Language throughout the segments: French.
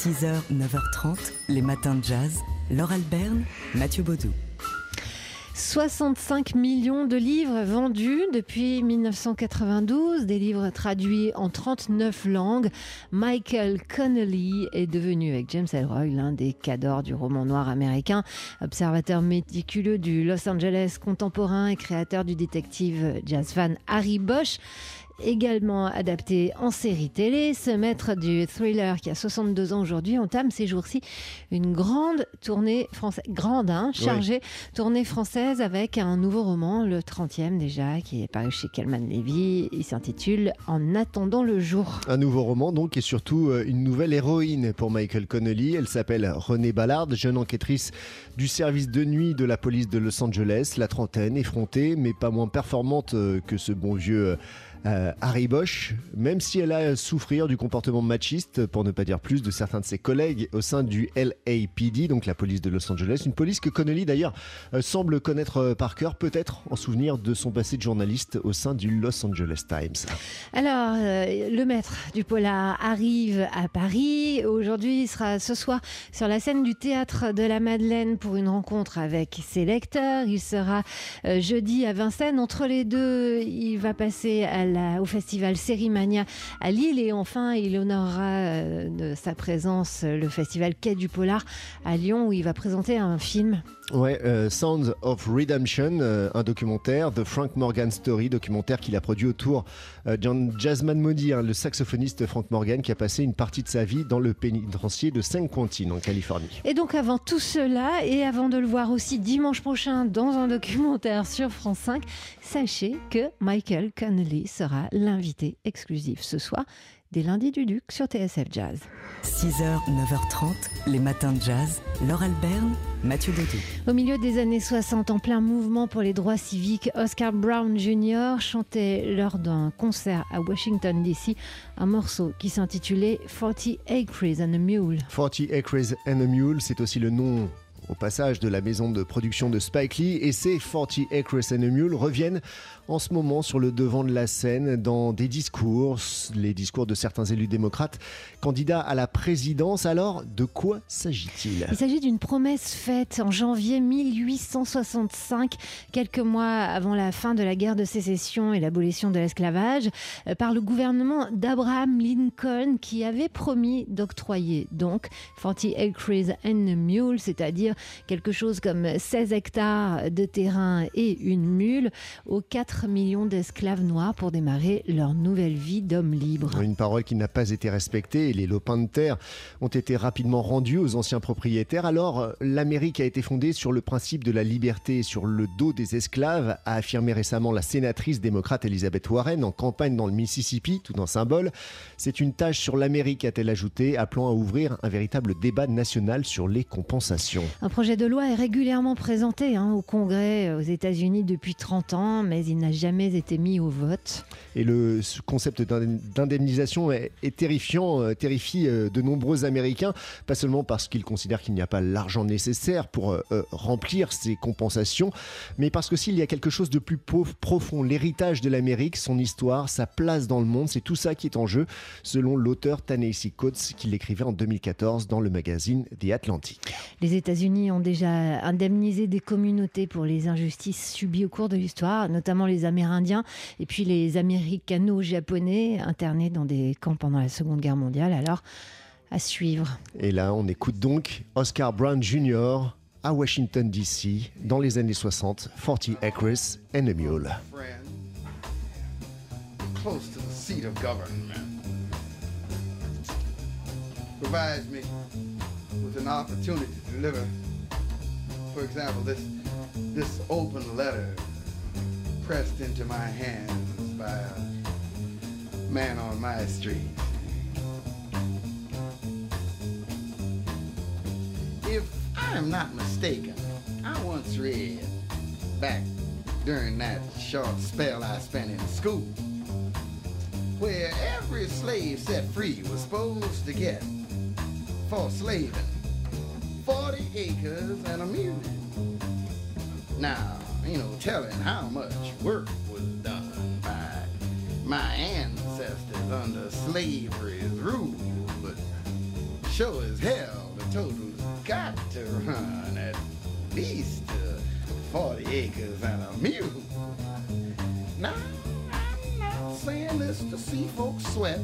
6h, 9h30, les matins de jazz. Laure Alberne, Mathieu Baudou. 65 millions de livres vendus depuis 1992, des livres traduits en 39 langues. Michael Connelly est devenu, avec James Ellroy, l'un des cadors du roman noir américain, observateur méticuleux du Los Angeles contemporain et créateur du détective jazz fan Harry Bosch également adapté en série télé. Ce maître du thriller qui a 62 ans aujourd'hui entame ces jours-ci une grande tournée française, grande, hein, chargée tournée française avec un nouveau roman, le 30e déjà, qui est paru chez Calman Levy. Il s'intitule En attendant le jour. Un nouveau roman donc et surtout euh, une nouvelle héroïne pour Michael Connelly. Elle s'appelle Renée Ballard, jeune enquêtrice du service de nuit de la police de Los Angeles, la trentaine, effrontée mais pas moins performante euh, que ce bon vieux euh, Harry Bosch, même si elle a souffrir du comportement machiste, pour ne pas dire plus, de certains de ses collègues au sein du LAPD, donc la police de Los Angeles, une police que Connelly d'ailleurs euh, semble connaître euh, par cœur, peut-être en souvenir de son passé de journaliste au sein du Los Angeles Times. Alors, le maître du polar arrive à Paris. Aujourd'hui, il sera ce soir sur la scène du théâtre de la Madeleine pour une rencontre avec ses lecteurs. Il sera jeudi à Vincennes. Entre les deux, il va passer à au festival Sérimania à Lille et enfin il honorera euh, de sa présence le festival Quai du Polar à Lyon où il va présenter un film. Ouais, euh, Sounds of Redemption, euh, un documentaire, The Frank Morgan Story, documentaire qu'il a produit autour de John Jasmine hein, le saxophoniste Frank Morgan qui a passé une partie de sa vie dans le pénitencier de San Quentin en Californie. Et donc avant tout cela et avant de le voir aussi dimanche prochain dans un documentaire sur France 5, sachez que Michael Connelly sera l'invité exclusif ce soir des lundis du Duc sur TSF Jazz. 6h, 9h30, les matins de jazz. Laure Alberne, Mathieu Baudou. Au milieu des années 60, en plein mouvement pour les droits civiques, Oscar Brown Jr. chantait lors d'un concert à Washington DC un morceau qui s'intitulait 40 Acres and a Mule. 40 Acres and a Mule, c'est aussi le nom au passage de la maison de production de Spike Lee et ces 40 Acres and a Mule reviennent en ce moment sur le devant de la scène dans des discours, les discours de certains élus démocrates candidats à la présidence. Alors, de quoi s'agit-il? Il s'agit d'une promesse faite en janvier 1865, quelques mois avant la fin de la guerre de sécession et l'abolition de l'esclavage, euh, par le gouvernement d'Abraham Lincoln qui avait promis d'octroyer donc 40 acres and a mule, c'est-à-dire quelque chose comme 16 hectares de terrain et une mule aux 4 millions d'esclaves noirs pour démarrer leur nouvelle vie d'hommes libres. Une parole qui n'a pas été respectée et les lopins de terre ont été rapidement rendus aux anciens propriétaires. Alors, l'Amérique a été fondée sur le principe de la liberté sur le dos des esclaves, a affirmé récemment la sénatrice démocrate Elizabeth Warren en campagne dans le Mississippi, tout en symbole. C'est une tâche sur l'Amérique, a-t-elle ajouté, appelant à ouvrir un véritable débat national sur les compensations. Un projet de loi est régulièrement présenté hein, au Congrès euh, aux États-Unis depuis 30 ans, mais il n'a jamais été mis au vote. Et le concept d'indemnisation est, terrifiant, euh, terrifie euh, de nombreux Américains, pas seulement parce qu'ils considèrent qu'il n'y a pas l'argent nécessaire pour remplir ces compensations, mais parce que s'il y a quelque chose de plus profond, l'héritage de l'Amérique, son histoire, sa place dans le monde, c'est tout ça qui est en jeu, selon l'auteur Tennessee Coates, qui l'écrivait en 2014 dans le magazine The Atlantic. Les États-Unis ont déjà indemnisé des communautés pour les injustices subies au cours de l'histoire, notamment les Amérindiens et puis les Américano-Japonais internés dans des camps pendant la Seconde Guerre mondiale. Alors, à suivre. Et là, on écoute donc Oscar Brown Jr. à Washington, D.C. dans les années 60, 40 Acres and a Mule. Close to the seat of government provides me with an opportunity to deliver for example, this this open letter pressed into my hands by a man on my street. If I am not mistaken, I once read back during that short spell I spent in school where every slave set free was supposed to get for slaving 40 acres and a mule. Now, you know, telling how much work was done by my ancestors under slavery's rule, but sure as hell the total's got to run at least uh, 40 acres and a mule. Now, I'm not saying this to see folks sweat,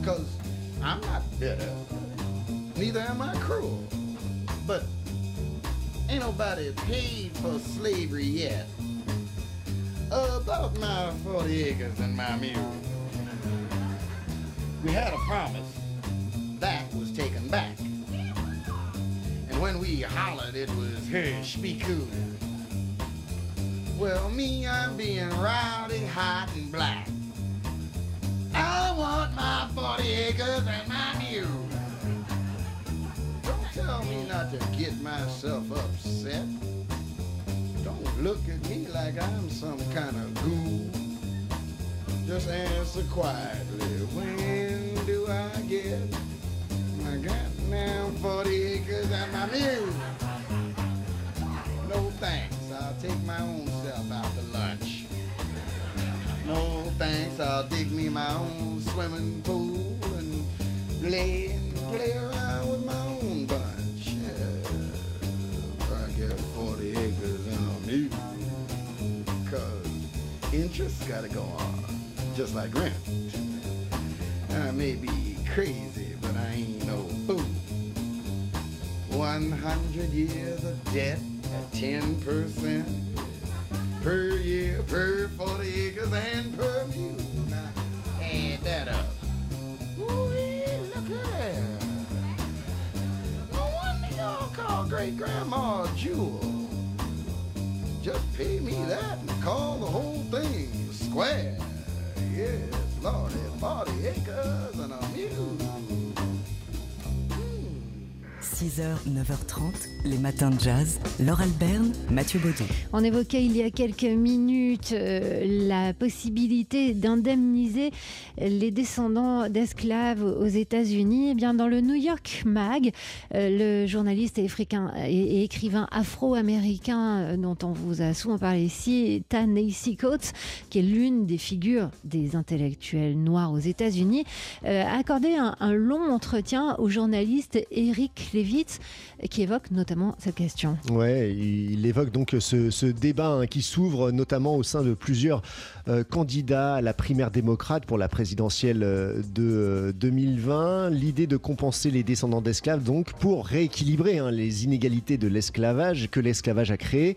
because I'm not bitter, neither am I cruel. But ain't nobody paid for slavery yet. About my 40 acres and my mule. We had a promise. That was taken back. And when we hollered, it was be cool. Well, me, I'm being rowdy, hot, and black. I want my 40 acres and to get myself upset. Don't look at me like I'm some kind of ghoul. Just answer quietly, when do I get my goddamn 40 acres and my mule? No thanks, I'll take my own self out to lunch. No thanks, I'll dig me my own swimming pool and play and play around with my gotta go on, just like rent. I may be crazy, but I ain't no fool. 100 years of debt at 10% per year, per 40 acres, and per mule. Now, add that up. Ooh, look at that. No wonder y'all call great grandma Jewel. Just pay me that and call the whole square. Yes, Lordy, 40 acres 6h, 9h30, les matins de jazz. Laure Alberne, Mathieu Baudon. On évoquait il y a quelques minutes euh, la possibilité d'indemniser les descendants d'esclaves aux États-Unis. Eh bien, dans le New York Mag, euh, le journaliste et, africain, et, écrivain afro-américain euh, dont on vous a souvent parlé ici, Ta-Nehisi Coates, qui est l'une des figures des intellectuels noirs aux États-Unis, a accordé un, un long entretien au journaliste Eric Qui évoque notamment cette question. Ouais, il évoque donc ce, débat hein, qui s'ouvre notamment au sein de plusieurs euh, candidats à la primaire démocrate pour la présidentielle euh, de euh, 2020. L'idée de compenser les descendants d'esclaves donc pour rééquilibrer hein, les inégalités de l'esclavage que l'esclavage a créé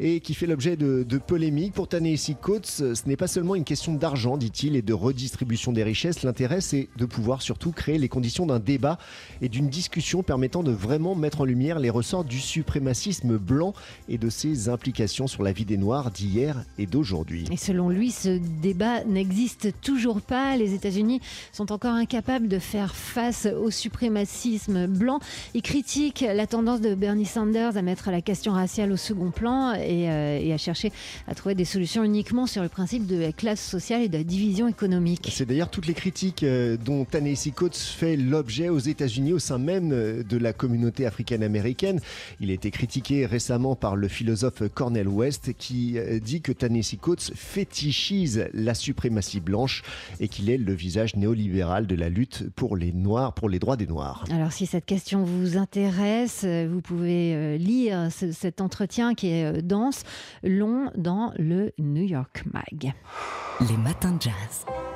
et qui fait l'objet de, de polémiques. Pour Ta-Nehisi Coates, ce n'est pas seulement une question d'argent, dit-il, et de redistribution des richesses. L'intérêt, c'est de pouvoir surtout créer les conditions d'un débat et d'une discussion permettant de vraiment mettre en lumière les ressorts du suprémacisme blanc et de ses implications sur la vie des Noirs d'hier et d'aujourd'hui. Et selon lui, ce débat n'existe toujours pas. Les États-Unis sont encore incapables de faire face au suprémacisme blanc. Il critique la tendance de Bernie Sanders à mettre la question raciale au second plan et, euh, et à chercher à trouver des solutions uniquement sur le principe de la classe sociale et de la division économique. C'est d'ailleurs toutes les critiques euh, dont Ta-Nehisi Coates fait l'objet aux États-Unis au sein même euh, de la communauté africaine-américaine. Il a été critiqué récemment par le philosophe Cornel West qui euh, dit que Ta-Nehisi Coates fétichise la suprématie blanche et qu'il est le visage néolibéral de la lutte pour les Noirs, pour les droits des Noirs. Alors si cette question vous intéresse, euh, vous pouvez euh, lire ce- cet entretien qui est dense, long dans le New York Mag. Les matins de jazz.